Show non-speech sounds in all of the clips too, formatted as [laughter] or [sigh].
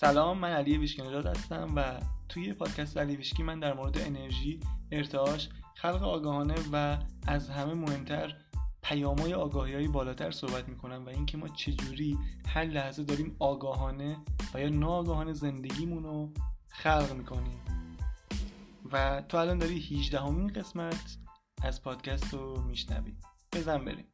سلام من علی ویشکی نژاد هستم و توی پادکست علی ویشکی من در مورد انرژی، ارتعاش، خلق آگاهانه و از همه مهمتر پیامای آگاهی های بالاتر صحبت می‌کنم و اینکه ما چجوری هر لحظه داریم آگاهانه و یا ناآگاهانه زندگیمون رو خلق می‌کنیم. و تو الان داری 18 همین قسمت از پادکست رو میشنوی. بزن بریم.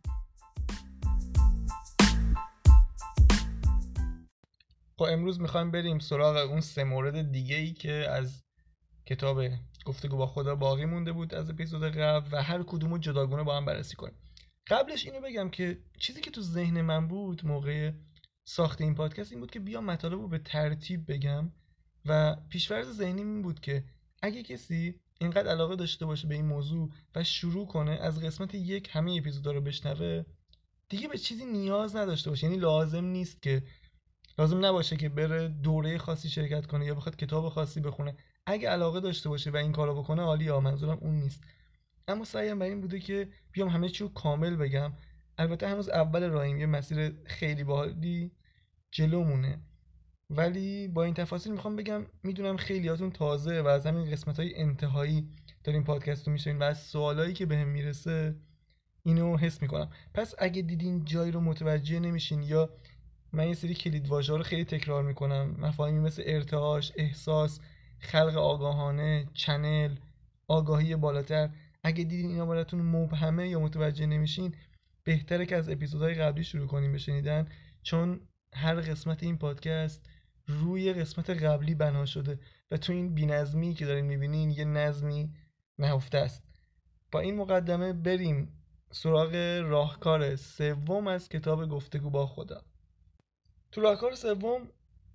خب امروز می‌خوایم بریم سراغ اون سه مورد دیگه ای که از کتاب گفتگو با خدا باقی مونده بود از اپیزود قبل و هر کدوم جداگونه با هم بررسی کنیم. قبلش اینو بگم که چیزی که تو ذهن من بود موقع ساخت این پادکست این بود که بیام مطالب رو به ترتیب بگم و پیشورز ذهنی این بود که اگه کسی اینقدر علاقه داشته باشه به این موضوع و شروع کنه از قسمت یک همه اپیزودا رو بشنوه دیگه به چیزی نیاز نداشته باشه. یعنی لازم نیست که لازم نباشه که بره دوره خاصی شرکت کنه یا بخواد کتاب خاصی بخونه. اگه علاقه داشته باشه و این کارو بکنه عالی. یا منظورم اون نیست. اما سعیم بر این بوده که بیام همه چی رو کامل بگم. البته هنوز اول راهیم یه مسیر خیلی باحالی جلومونه. ولی با این تفاصیل می‌خوام بگم می‌دونم خیلیاتون تازه و از همین قسمت های انتهایی دارین پادکست رو میشنین و از سوالایی که بهم می‌رسه اینو حس می‌کنم. پس اگه دیدین جایی رو متوجه نمیشین یا من یه سری کلید رو خیلی تکرار می‌کنم. مفاهیمی مثل ارتعاش احساس خلق آگاهانه چنل آگاهی بالاتر. اگه دیدین اینا براتون مبهمه یا متوجه نمیشین بهتره که از اپیزودهای قبلی شروع کنیم بشنیدن چون هر قسمت این پادکست روی قسمت قبلی بنا شده و تو این بینظمی که دارین می‌بینین یه نظمی نهفته است. با این مقدمه بریم سراغ راهکار سوم از کتاب گفتگو با خدا. تو راهکار سوم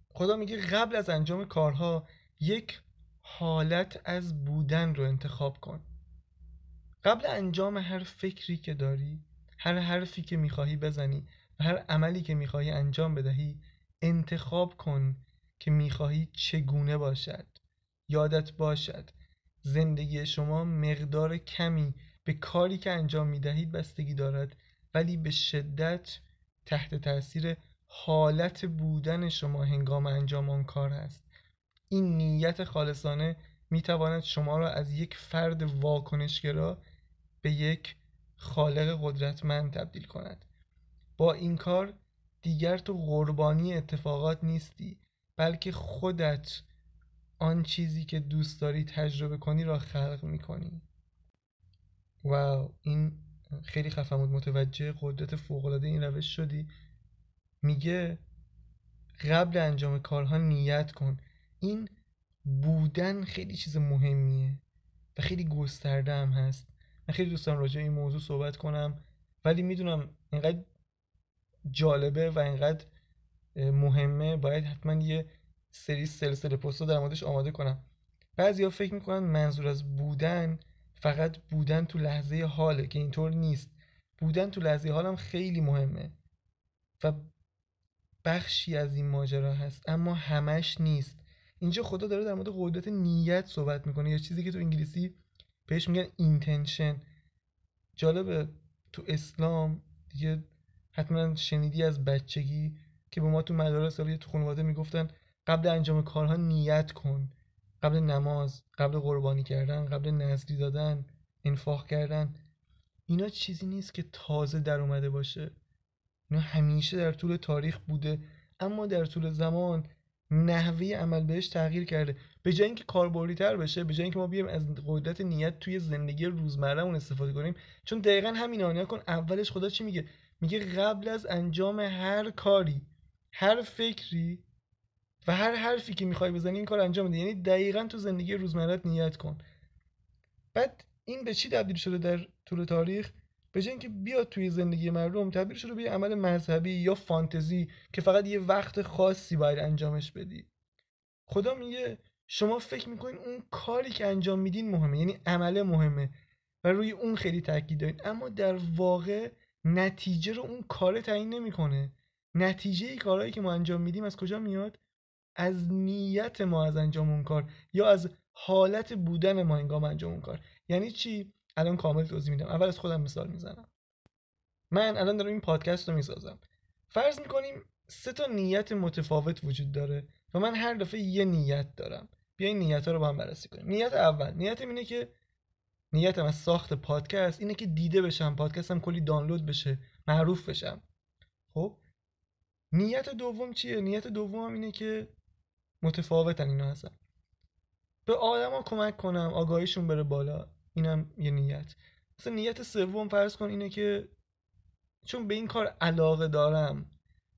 خدا میگه قبل از انجام کارها یک حالت از بودن رو انتخاب کن. قبل انجام هر فکری که داری هر حرفی که می‌خواهی بزنی و هر عملی که می‌خواهی انجام بدهی انتخاب کن که می‌خواهی چگونه باشد. یادت باشد زندگی شما مقدار کمی به کاری که انجام می‌دهید بستگی دارد ولی به شدت تحت تاثیر حالت بودن شما هنگام انجام آن کار است. این نیت خالصانه می‌تواند شما را از یک فرد واکنشگرا به یک خالق قدرتمند تبدیل کند. با این کار دیگر تو قربانی اتفاقات نیستی بلکه خودت آن چیزی که دوست داری تجربه کنی را خلق می‌کنی. واو این خیلی خفم بود. متوجه قدرت فوقالعاده این روش شدی. میگه قبل انجام کارها نیت کن. این بودن خیلی چیز مهمیه و خیلی گسترده هم هست. من خیلی دوست راجع این موضوع صحبت کنم ولی می‌دونم اینقدر جالبه و اینقدر مهمه. باید حتما یه سری سلسله پست در موردش آماده کنم. بعضیا فکر می‌کنن منظور از بودن فقط بودن تو لحظه حاله که اینطور نیست. بودن تو لحظه حالم خیلی مهمه. و بخشی از این ماجرا هست اما همش نیست. اینجا خدا داره در مورد قدرت نیت صحبت می‌کنه. یا چیزی که تو انگلیسی بهش میگن اینتنشن جالبه تو اسلام دیگه حتما شنیدی از بچگی که به ما تو مدارس یا تو خانواده می‌گفتن قبل انجام کارها نیت کن. قبل نماز قبل قربانی کردن قبل نظری دادن انفاق کردن. اینا چیزی نیست که تازه در اومده باشه. اینا همیشه در طول تاریخ بوده. اما در طول زمان نحوه عمل بهش تغییر کرده. به جای اینکه کاربردی تر بشه به جای اینکه ما بیایم از قدرت نیت توی زندگی روزمرهمون استفاده کنیم چون دقیقا همین آنیا کن اولش خدا چی میگه؟ میگه قبل از انجام هر کاری هر فکری و هر حرفی که می‌خوای بزنی این کار انجام بده. یعنی دقیقا تو زندگی روزمرت نیت کن. بعد این به چی تبدیل شده در طول تاریخ؟ به اینکه بیاد توی زندگی مردم تبدیل شده به یه عمل مذهبی یا فانتزی که فقط یه وقت خاصی باید انجامش بدی. خدا میگه شما فکر می‌کنین اون کاری که انجام میدین مهمه یعنی عمله مهمه و روی اون خیلی تاکید دارین. اما در واقع نتیجه رو اون کار تعیین نمی‌کنه. نتیجه کارهایی که ما انجام میدیم از کجا میاد؟ از نیت ما از انجام اون کار یا از حالت بودن ما هنگام انجام اون کار. یعنی چی؟ الان کامل توضیح میدم. اول از خودم مثال می‌زنم. من الان دارم این پادکست رو می‌سازم. فرض می‌کنیم سه تا نیت متفاوت وجود داره و من هر دفعه یه نیت دارم. بیا این نیت ها رو با هم بررسی کنیم. نیت اول. نیتم اینه که نیتم از ساخت پادکست اینه که دیده بشم. پادکستم کلی دانلود بشه. معروف بشم. خب؟ نیت دوم چیه؟ نیت دوم اینه که متفاوتن اینا هستن به آدما کمک کنم. آگاهیشون بره بالا. اینم یه نیت. مثلا نیت سوم فرض کن اینه که چون به این کار علاقه دارم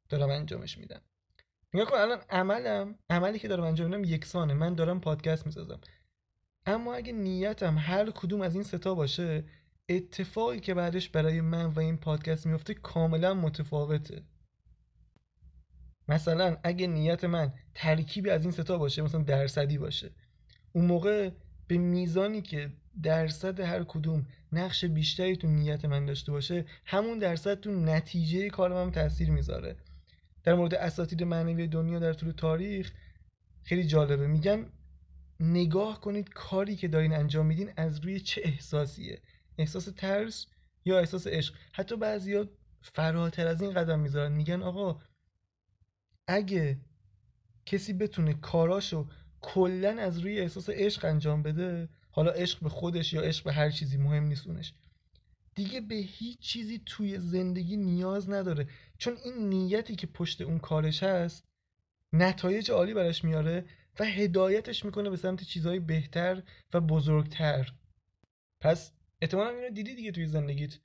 دارم انجامش میدم. نگاه کن الان عملم عملی که دارم انجام میدم یکسانه. من دارم پادکست می‌سازم. اما اگه نیتم هر کدوم از این ستا باشه اتفاقی که بعدش برای من و این پادکست میفته کاملا متفاوته. مثلا اگه نیت من ترکیبی از این ستا باشه مثلا درصدی باشه اون موقع به میزانی که درصد هر کدوم نقش بیشتری تو نیت من داشته باشه همون درصد تو نتیجه کار من تاثیر می‌ذاره. در مورد اساتید معنوی دنیا در طول تاریخ خیلی جالبه. میگن نگاه کنید کاری که دارین انجام میدین از روی چه احساسیه؟ احساس ترس یا احساس عشق؟ حتی بعضیا فراتر از این قدم می‌ذارن. میگن آقا اگه کسی بتونه کاراشو کلا از روی احساس عشق انجام بده حالا عشق به خودش یا عشق به هر چیزی مهم نیستونش دیگه به هیچ چیزی توی زندگی نیاز نداره. چون این نیتی که پشت اون کارش هست نتایج عالی براش میاره و هدایتش می‌کنه به سمت چیزهای بهتر و بزرگتر. پس احتمالا اینو دیدی دیگه توی زندگیت.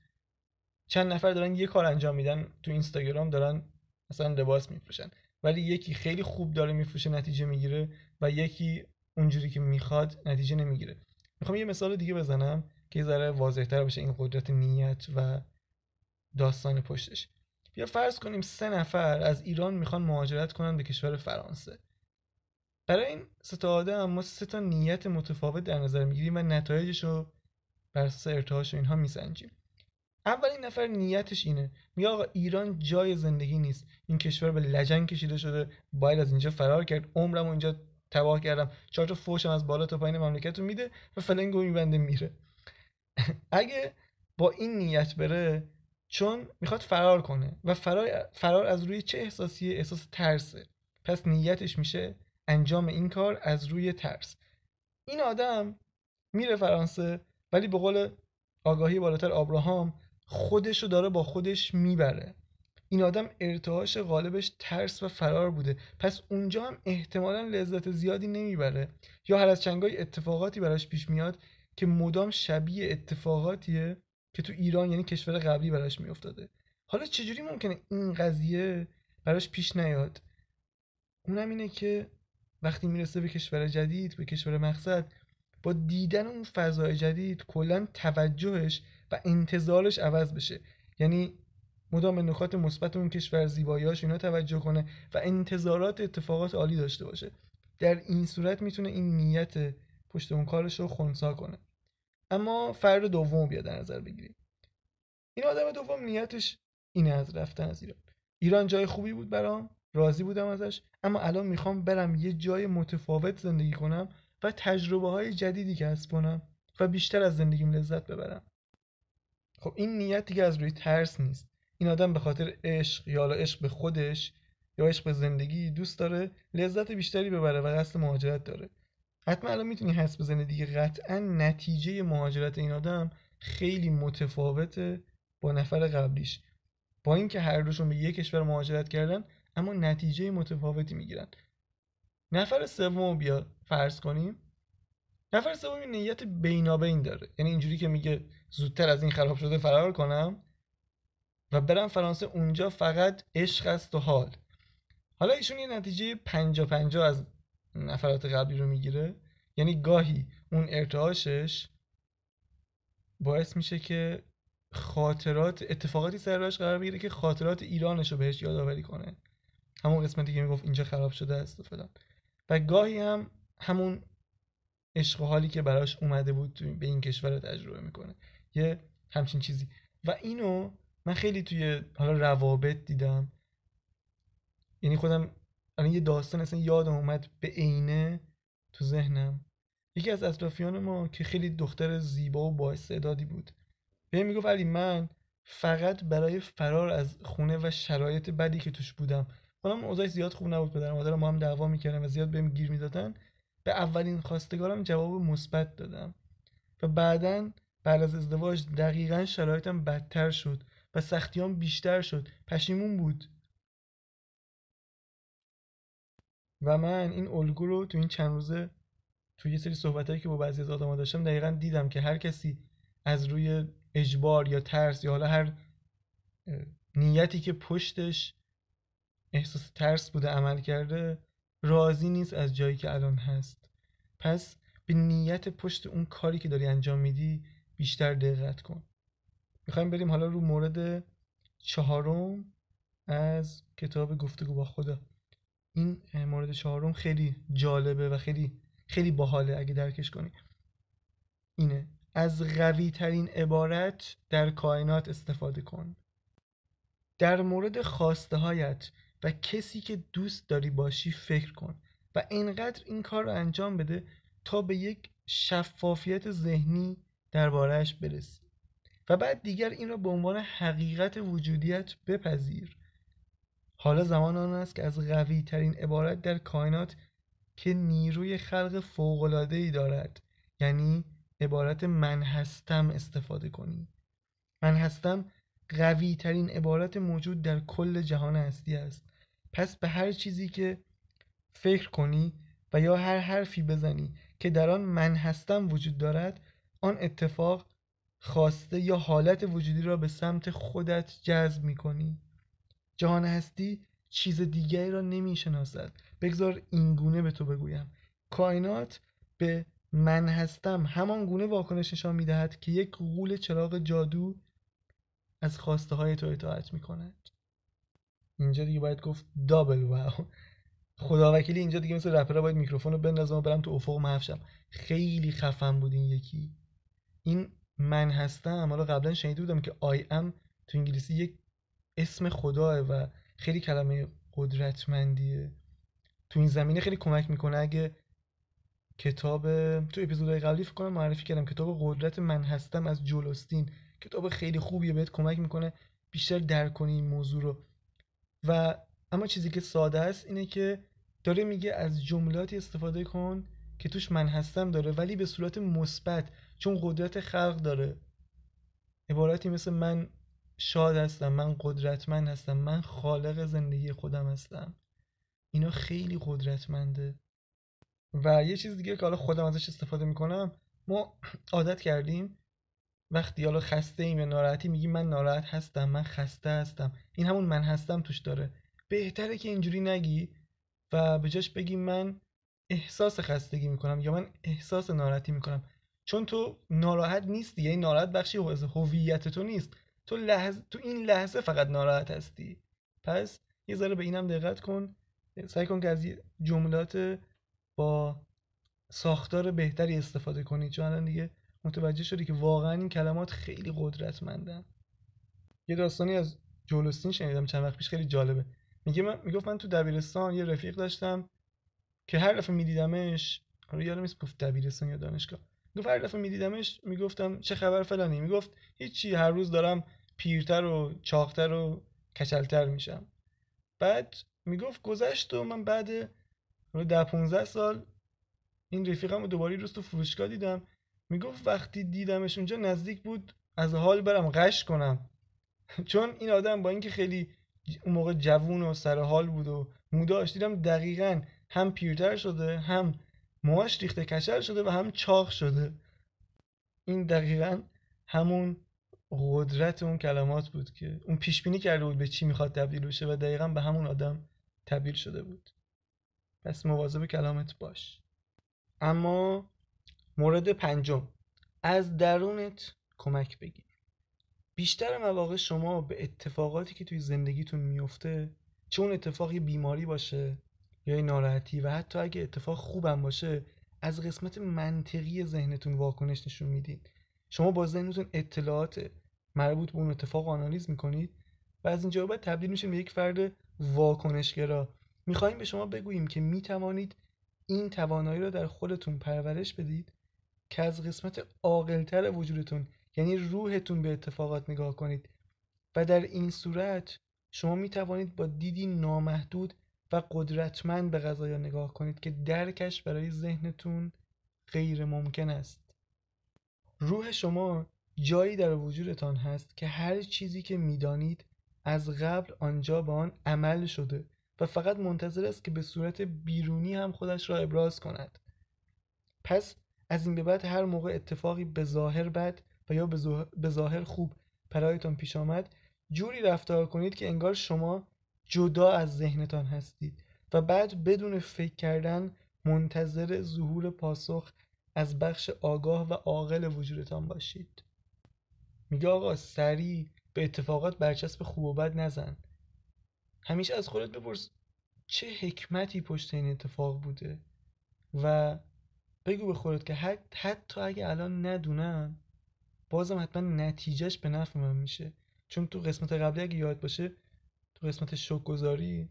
چند نفر دارن یه کار انجام میدن تو اینستاگرام دارن مثلا لباس میفروشن. ولی یکی خیلی خوب داره میفروشه نتیجه می‌گیره و یکی اونجوری که می‌خواد نتیجه نمی‌گیره. می‌خوام یه مثال دیگه بزنم که یه ذره واضحتر بشه این قدرت نیت و داستان پشتش. بیا فرض کنیم سه نفر از ایران می‌خوان مهاجرت کنن به کشور فرانسه. برای این سه تا آدم ما سه تا نیت متفاوت در نظر می‌گیریم و نتایجش رو بر اساس ارتعاش و اینها میسنجیم. اولین نفر نیتش اینه. میگه آقا ایران جای زندگی نیست. این کشور به لجنگ کشیده شده. باید از اینجا فرار کرد. عمرم اینجا تباه کردم. چهار تا فوشم از بالا تا پایین مملکت میده و فلنگو میبنده میره. اگه با این نیت بره چون می‌خواد فرار کنه و فرار, فرار از روی چه احساسیه احساس ترسه. پس نیتش میشه انجام این کار از روی ترس. این آدم میره فرانسه ولی به قول آگاهی بالاتر آبراهام خودش رو داره با خودش می‌بره. این آدم ارتعاش غالبش ترس و فرار بوده. پس اونجا هم احتمالا لذت زیادی نمی‌بره. یا هر از چنگای اتفاقاتی براش پیش میاد که مدام شبیه اتفاقاتیه که تو ایران یعنی کشور قبلی براش میافتاده. حالا چجوری ممکنه این قضیه براش پیش نیاد؟ اونم اینه که وقتی می‌رسه به کشور جدید به کشور مقصد با دیدن اون فضای جدید کلا توجهش و انتظارش عوض بشه. یعنی مدام به نکات مثبت اون کشور زیباییاش اینا توجه کنه و انتظارات اتفاقات عالی داشته باشه. در این صورت می‌تونه این نیت پشت اون کارش رو خونسا کنه. اما فرد دوم بیا در نظر بگیریم. این آدم دوم نیتش اینه از رفتن از ایران. ایران جای خوبی بود برام راضی بودم ازش اما الان می‌خوام برم یه جای متفاوت زندگی کنم و تجربه های جدیدی کسب کنم و بیشتر از زندگیم لذت ببرم. خب این نیت دیگه از روی ترس نیست. این آدم به خاطر عشق یا عشق به خودش یا عشق به زندگی دوست داره لذت بیشتری ببره و قصد مهاجرت داره. حتما الان می‌تونی حس بزنی دیگه قطعا نتیجه مهاجرت این آدم خیلی متفاوته با نفر قبلیش. با اینکه هر دوشون به یک کشور مهاجرت کردن اما نتیجه متفاوتی می‌گیرن. نفر سوم بیا فرض کنیم. نفر سوم نیت بینابین داره. یعنی اینجوری که میگه زودتر از این خراب شده فرار کنم. و برم فرانسه اونجا فقط عشق است و حال. حالا ایشون یه نتیجه پنجا پنجا از نفرات قبلی رو می‌گیره. یعنی گاهی اون ارتعاشش باعث میشه که خاطرات اتفاقاتی سر قرار بگیره که خاطرات ایرانش رو بهش یادآوری کنه. همون قسمتی که می‌گفت اینجا خراب شده است و فلان. و گاهی هم همون عشق حالی که براش اومده بود به این کشور رو تجربه می‌کنه. یه همچین چیزی. و اینو من خیلی توی حالا روابط دیدم. یعنی خودم الان یه داستان اصلا یادم اومد به عینه تو ذهنم. یکی از اطرافیان ما که خیلی دختر زیبا و با استعدادی بود به می‌گفت علی من فقط برای فرار از خونه و شرایط بدی که توش بودم. حالا اوضاع زیاد خوب نبود پدر مادر ما هم دعوا می‌کردن و زیاد بهم گیر می‌دادن. به اولین خواستگارم جواب مثبت دادم. و بعدا بعد از ازدواج دقیقا شرایطم بدتر شد. و سختیام بیشتر شد. پشیمون بود. و من این الگو رو تو این چند روزه تو یه سری صحبتهایی که با بعضی از آدم‌ها داشتم دقیقا دیدم که هر کسی از روی اجبار یا ترس یا حالا هر نیتی که پشتش احساس ترس بوده عمل کرده راضی نیست از جایی که الان هست. پس به نیت پشت اون کاری که داری انجام میدی بیشتر دقت کن. می‌خوایم بریم حالا رو مورد چهارم از کتاب گفتگو با خدا. این مورد چهارم خیلی جالبه و خیلی خیلی باحاله اگه درکش کنی. اینه از قوی ترین عبارت در کائنات استفاده کن. در مورد خواسته هایت و کسی که دوست داری باشی فکر کن و اینقدر این کار رو انجام بده تا به یک شفافیت ذهنی دربارهش برسی. و بعد دیگر این را به عنوان حقیقت وجودیت بپذیر. حالا زمان آن است که از قوی ترین عبارت در کائنات که نیروی خلق ای دارد یعنی عبارت من هستم استفاده کنی. من هستم قوی ترین عبارت موجود در کل جهان هستی است. پس به هر چیزی که فکر کنی و یا هر حرفی بزنی که در آن من هستم وجود دارد آن اتفاق خواسته یا حالت وجودی را به سمت خودت جذب می کنی جهان هستی چیز دیگری را نمی شناسد بگذار این گونه به تو بگویم. کائنات به من هستم. همان گونه واکنش نشان می دهد که یک غول چراغ جادو از خواسته های تو اطاعت می کند اینجا دیگه باید گفت دابل واو. خدا وکیلی اینجا دیگه مثل رپرها باید میکروفون رو بندازم و برم تو افق محفشم خیلی خفن بود این یکی. این من هستم. حالا قبلا شنیده بودم که آی ام تو انگلیسی یک اسم خداه و خیلی کلمه قدرتمندیه. تو این زمینه خیلی کمک می‌کنه اگه کتاب تو اپیزودهای قبلی فکر کنم معرفی کردم کتاب قدرت من هستم از جولستین کتاب خیلی خوبیه بهت کمک می‌کنه بیشتر درک کنی این موضوع رو. و اما چیزی که ساده است اینه که داره میگه از جملاتی استفاده کن که توش من هستم داره ولی به صورت مثبت چون قدرت خلق داره. عبارتی مثل من شاد هستم من قدرتمند هستم من خالق زندگی خودم هستم. اینا خیلی قدرتمنده. و یه چیز دیگه که حالا خودم ازش استفاده می‌کنم ما عادت کردیم. وقتی حالا خسته ایم یا ناراحتی میگیم من ناراحت هستم من خسته هستم. این همون من هستم توش داره. بهتره که اینجوری نگی و به جاش بگی من احساس خستگی می‌کنم یا من احساس ناراحتی می‌کنم. چون تو ناراحت نیستی یعنی ناراحت بخشی هویت تو نیست. تو لحظه تو این لحظه فقط ناراحت هستی. پس یه ذره به اینم دقت کن. سعی کن که از جملات با ساختار بهتری استفاده کنی. چون الان دیگه متوجه شدی که واقعا این کلمات خیلی قدرتمندن. یه داستانی از جولستین شنیدم چند وقت پیش خیلی جالبه. میگه من می‌گفت من تو دبیرستان یه رفیق داشتم. که هر دفعه میدیدمش حالا یادم نیست گفت دبیرستان یا دانشگاه. گفت هر دفعه میدیدمش می‌گفتم چه خبر فلانی؟ می‌گفت هیچی هر روز دارم پیرتر و چاقتر و کچلتر میشم. بعد می‌گفت گذشت و من بعد ده 15 سال این رفیقم رو دوباره روز تو فروشگاه دیدم. می‌گفت وقتی دیدمش اونجا نزدیک بود از حال برم قش کنم. [laughs] چون این آدم با اینکه خیلی اون موقع جوون و سر حال بود و موداش دیدم دقیقا هم پیرتر شده هم موهاش ریخته کچل شده و هم چاق شده. این دقیقا همون قدرت اون کلمات بود که اون پیش بینی کرده بود به چی می‌خواد تبدیل بشه و دقیقا به همون آدم تبدیل شده بود. پس مواظب کلامت باش. اما مورد پنجم. از درونت کمک بگیر. بیشتر مواقع شما به اتفاقاتی که توی زندگیتون میفته چه اون اتفاقی بیماری باشه یا ناراحتی و حتی اگه اتفاق خوبم باشه از قسمت منطقی ذهنتون واکنش نشون می‌دید. شما با ذهنتون اطلاعات مربوط به اون اتفاق آنالیز می‌کنید و از اینجا بعد تبدیل میشه به یک فرد واکنشگرا. می‌خواهیم به شما بگوییم که می‌توانید این توانایی را در خودتون پرورش بدید که از قسمت عاقلتر وجودتون یعنی روحتون به اتفاقات نگاه کنید. و در این صورت شما می توانید با دیدی نامحدود و قدرتمند به غذایا نگاه کنید که درکش برای ذهنتون غیر ممکن است. روح شما جایی در وجودتان هست که هر چیزی که می‌دانید از قبل آنجا به آن عمل شده و فقط منتظر است که به صورت بیرونی هم خودش را ابراز کند. پس از این به بعد هر موقع اتفاقی به ظاهر بد و یا به ظاهر خوب برایتان پیش آمد جوری رفتار کنید که انگار شما جدا از ذهنتان هستید و بعد بدون فکر کردن منتظر ظهور پاسخ از بخش آگاه و عاقل وجودتان باشید. میگه آقا سریع به اتفاقات برچسب خوب و بد نزن. همیشه از خودت بپرس چه حکمتی پشت این اتفاق بوده و بگو به خودت که حتی اگه الان ندونم بازم حتما نتیجهش به نفع من میشه. چون تو قسمت قبلی اگه یاد باشه تو قسمت شک گذاری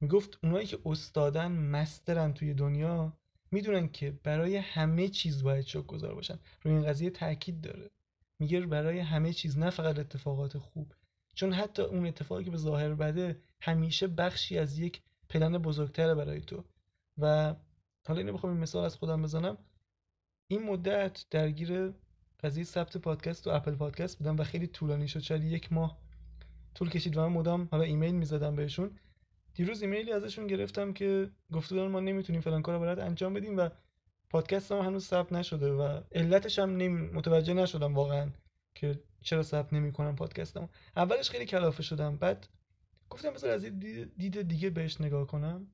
می‌گفت اونایی که استادن مسترن توی دنیا می‌دونن که برای همه چیز باید شک گذار باشن. روی این قضیه تاکید داره. میگه برای همه چیز نه فقط اتفاقات خوب. چون حتی اون اتفاقی که به ظاهر بده همیشه بخشی از یک پلن بزرگتره برای تو. و حالا اینو بخوام این مثال از خودم بزنم. این مدت درگیر قضیه ثبت پادکست و اپل پادکست بودم و خیلی طولانی شد شاید یک ماه طول کشید و من مدام حالا ایمیل می‌زدم بهشون. دیروز ایمیلی ازشون گرفتم که گفته ما نمی‌تونیم فلان کارو برات انجام بدیم و پادکست هم هنوز ثبت نشده و علتش هم متوجه نشدم واقعا که چرا ثبت نمی‌کنم پادکستم اولش خیلی کلافه شدم بعد گفتم بذار از دید دیگه بهش نگاه کنم.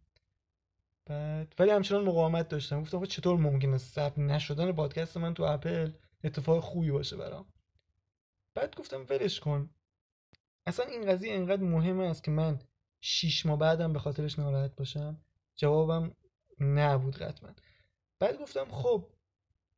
بعد ولی همچنان مقاومت داشتم. گفتم چطور ممکنه ثبت نشدن پادکست من تو اپل اتفاق خوبی باشه برام؟ بعد گفتم ولش کن. اصلا این قضیه انقدر مهمه است که من شیش ماه بعدم به خاطرش ناراحت باشم. جوابم نبود قطعا. بعد گفتم خب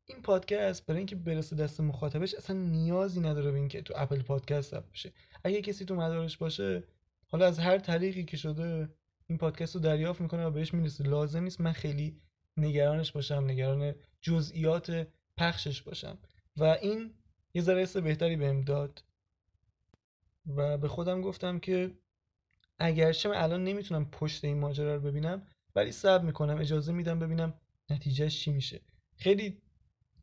این پادکست برای اینکه برسه دست مخاطبش اصلا نیازی نداره به اینکه تو اپل پادکست ثبت بشه. اگه کسی تو مدارش باشه حالا از هر طریقی که شده این پادکست رو دریافت می‌کنه و بهش می‌رسه. لازم نیست من خیلی نگرانش باشم نگران جزئیات پخشش باشم. و این یه ذره بهتری بهم داد. و به خودم گفتم که اگرچه من الان نمی‌تونم پشت این ماجرا رو ببینم ولی صبر می‌کنم اجازه میدم ببینم نتیجهش چی میشه. خیلی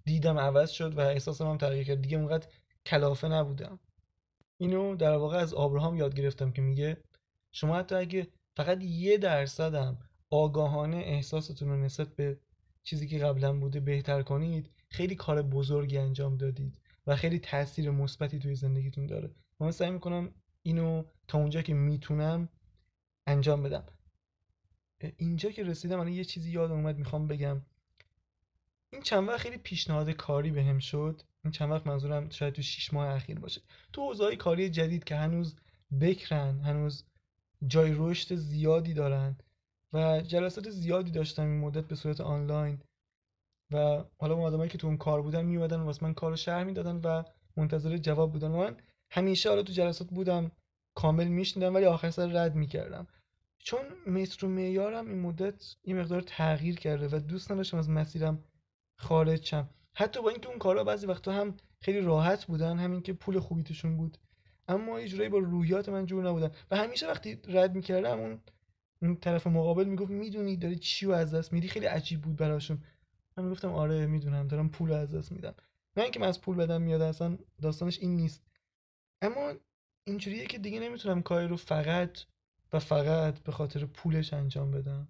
دیدم عوض شد و احساسم هم تغییر کرد. دیگه اونقدر کلافه نبودم. اینو در واقع از آبراهام یاد گرفتم که میگه شما حتی اگه فقط یه درصدم آگاهانه احساستون رو نسبت به چیزی که قبلا بوده بهتر کنید خیلی کار بزرگی انجام دادید و خیلی تاثیر مثبتی توی زندگیتون داره. من سعی می‌کنم اینو تا اونجا که می‌تونم انجام بدم. اینجا که رسیدم الان یه چیزی یاد اومد می‌خوام بگم. این چند وقت خیلی پیشنهاد کاری بهم شد. این چند وقت منظورم شاید تو 6 ماه اخیر باشه. تو حوزه کاری جدید که هنوز بکرن هنوز جای رشد زیادی دارن و جلسات زیادی داشتم این مدت به صورت آنلاین و حالا اون آدمایی که تو اون کار بودن میومدن واسه من کارو شرح می‌دادن و منتظر جواب بودن. من همیشه حالا تو جلسات بودم کامل میشنیدم ولی آخر سر رد می‌کردم. چون متر و معیارم این مدت این مقدار تغییر کرده و دوست نداشتم از مسیرم خارج شم. حتی با اینکه اون کارا بعضی وقتا هم خیلی راحت بودن همین که پول خوبی توشون بود. اما یه با روحیات من جور نبودن. و همیشه وقتی رد می‌کردم اون اون طرف مقابل می‌گفت می‌دونی داری چی رو از دست میدی؟ خیلی عجیب بود براشون. من می‌گفتم آره می‌دونم دارم پول از دست میدم. نه اینکه من از پول بدم میاد اصلا داستانش این نیست. اما اینجوریه که دیگه نمی‌تونم کاری رو فقط و فقط به خاطر پولش انجام بدم.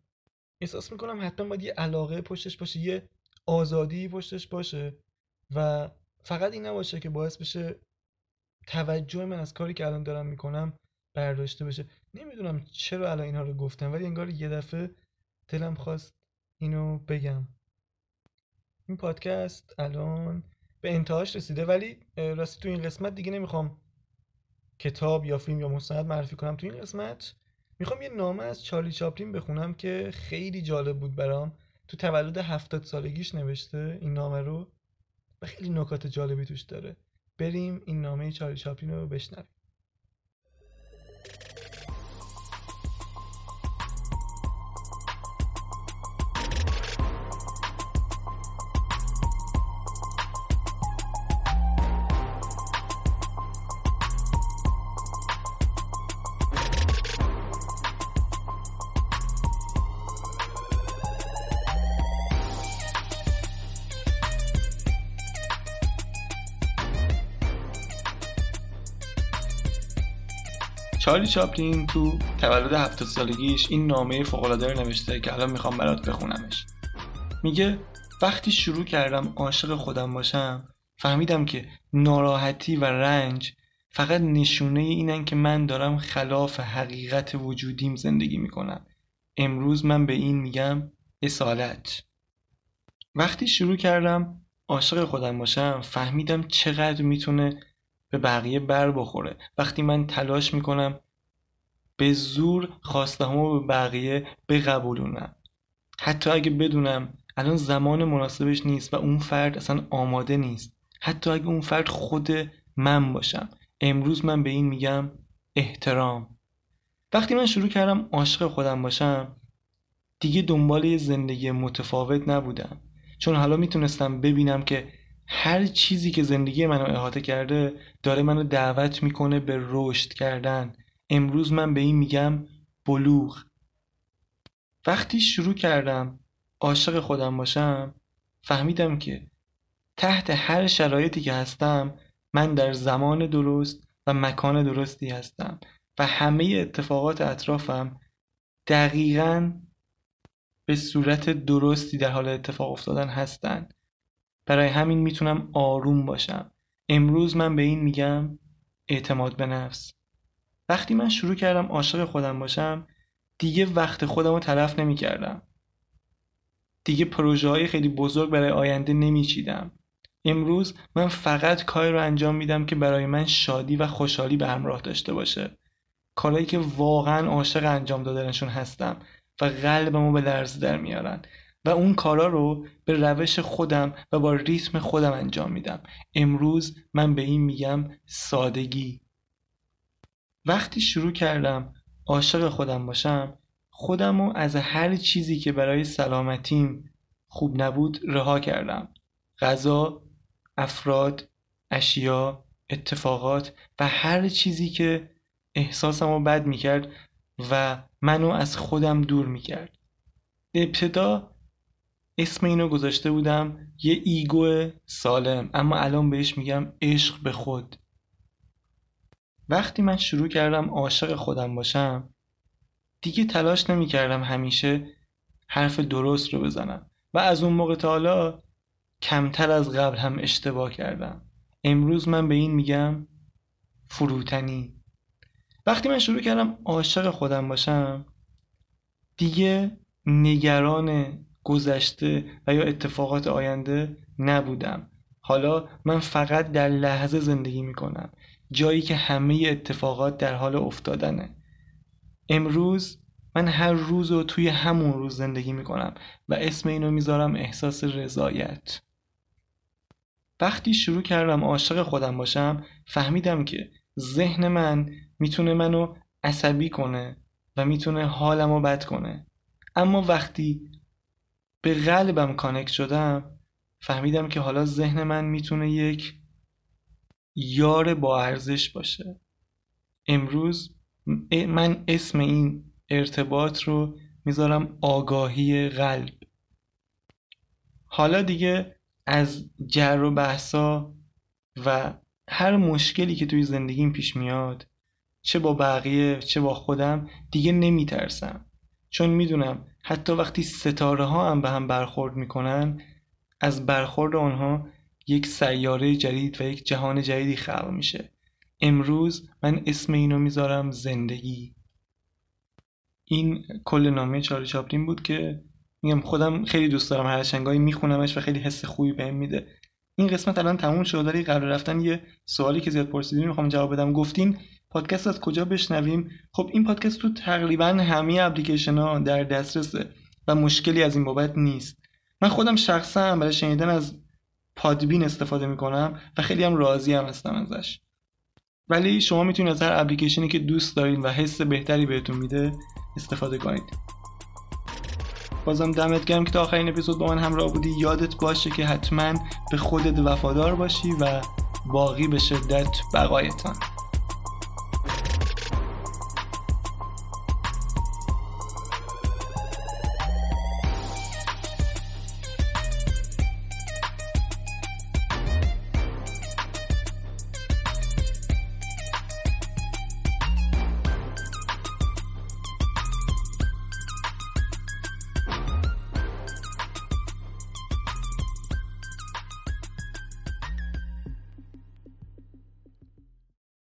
احساس می‌کنم حتما باید یه علاقه پشتش باشه یه آزادی پشتش باشه و فقط این نباشه که باعث بشه توجه من از کاری که الان دارم می‌کنم برداشته بشه. نمی‌دونم چرا الان اینها رو گفتم ولی انگار یه دفعه دلم خواست اینو بگم. این پادکست الان به انتهاش رسیده ولی راستی تو این قسمت دیگه نمی‌خوام کتاب یا فیلم یا مستند معرفی کنم. تو این قسمت می‌خوام یه نامه از چارلی چاپلین بخونم که خیلی جالب بود برام. تو تولد هفتاد سالگیش نوشته این نامه رو. و خیلی نکات جالبی توش داره. بریم این نامه چارلی چاپلین رو بشنویم. چارلی چاپلین تو تولد هفت سالگیش این نامه فوقالعاده رو نوشته که الان می‌خوام برات بخونمش. میگه وقتی شروع کردم عاشق خودم باشم فهمیدم که ناراحتی و رنج فقط نشونه اینن که من دارم خلاف حقیقت وجودیم زندگی می‌کنم. امروز من به این میگم اصالت. وقتی شروع کردم عاشق خودم باشم فهمیدم چقدر می‌تونه به بقیه بر بخوره. وقتی من تلاش می‌کنم به زور خواستهمو به بقیه بقبولونم. حتی اگه بدونم الان زمان مناسبش نیست و اون فرد اصلا آماده نیست. حتی اگه اون فرد خود من باشم. امروز من به این میگم احترام. وقتی من شروع کردم عاشق خودم باشم دیگه دنبال یه زندگی متفاوت نبودم. چون حالا می‌تونستم ببینم که هر چیزی که زندگی منو احاطه کرده داره منو دعوت می‌کنه به رشد کردن. امروز من به این میگم بلوغ. وقتی شروع کردم عاشق خودم باشم فهمیدم که تحت هر شرایطی که هستم من در زمان درست و مکان درستی هستم و همه اتفاقات اطرافم دقیقا به صورت درستی در حال اتفاق افتادن هستند برای همین می‌تونم آروم باشم. امروز من به این میگم اعتماد به نفس. وقتی من شروع کردم عاشق خودم باشم دیگه وقت خودم رو تلف نمی کردم دیگه پروژه های خیلی بزرگ برای آینده نمیچیدم. امروز من فقط کاری رو انجام میدم که برای من شادی و خوشحالی به همراه داشته باشه. کارهایی که واقعا عاشق انجام دادنشون هستم و قلبمو به لرز در میارن. و اون کارا رو به روش خودم و با ریتم خودم انجام میدم. امروز من به این میگم سادگی. وقتی شروع کردم عاشق خودم باشم خودم رو از هر چیزی که برای سلامتیم خوب نبود رها کردم. غذا افراد اشیا اتفاقات و هر چیزی که احساسم رو بد می‌کرد و منو از خودم دور می‌کرد. ابتدا اسم اینو گذاشته بودم یه ایگو سالم اما الان بهش میگم عشق به خود. وقتی من شروع کردم عاشق خودم باشم دیگه تلاش نمی کردم همیشه حرف درست رو بزنم. و از اون موقع تا حالا کمتر از قبل هم اشتباه کردم. امروز من به این میگم فروتنی. وقتی من شروع کردم عاشق خودم باشم دیگه نگران گذشته و یا اتفاقات آینده نبودم. حالا من فقط در لحظه زندگی می‌کنم. جایی که همه اتفاقات در حال افتادنه. امروز من هر روز رو توی همون روز زندگی می‌کنم و اسم اینو می‌ذارم احساس رضایت. وقتی شروع کردم عاشق خودم باشم فهمیدم که ذهن من می‌تونه منو عصبی کنه و می‌تونه حالمو بد کنه. اما وقتی به قلبم کانکت شدم فهمیدم که حالا ذهن من می‌تونه یک یار با ارزش باشه. امروز من اسم این ارتباط رو می‌ذارم آگاهی قلب. حالا دیگه از جر و بحثا و هر مشکلی که توی زندگیم پیش میاد چه با بقیه چه با خودم دیگه نمیترسم. چون می‌دونم حتی وقتی ستاره ها هم به هم برخورد می‌کنن از برخورد آنها یک سیاره جدید و یک جهان جدیدی خلق میشه. امروز من اسم اینو می‌ذارم زندگی. این کل نامه چارلی چاپلین بود که میگم خودم خیلی دوست دارم هر چنگایی میخونمش و خیلی حس خوبی بهم میده. این قسمت الان تموم شد داری قبل رفتن یه سوالی که زیاد پرسیدین می‌خوام جواب بدم. گفتین پادکست از کجا بشنویم؟ خب این پادکست تو تقریبا همه اپلیکیشن ها در دسترسه و مشکلی از این بابت نیست. من خودم شخصا برای شنیدن از پادبین استفاده می‌کنم و خیلی هم راضی هم هستم ازش. ولی شما می‌تونید از هر اپلیکیشنی که دوست دارید و حس بهتری بهتون میده استفاده کنید. بازم دمت گرم که تا آخرین اپیزود با من همراه بودی. یادت باشه که حتما به خودت وفادار باشی و باقی به شدت بقایتان.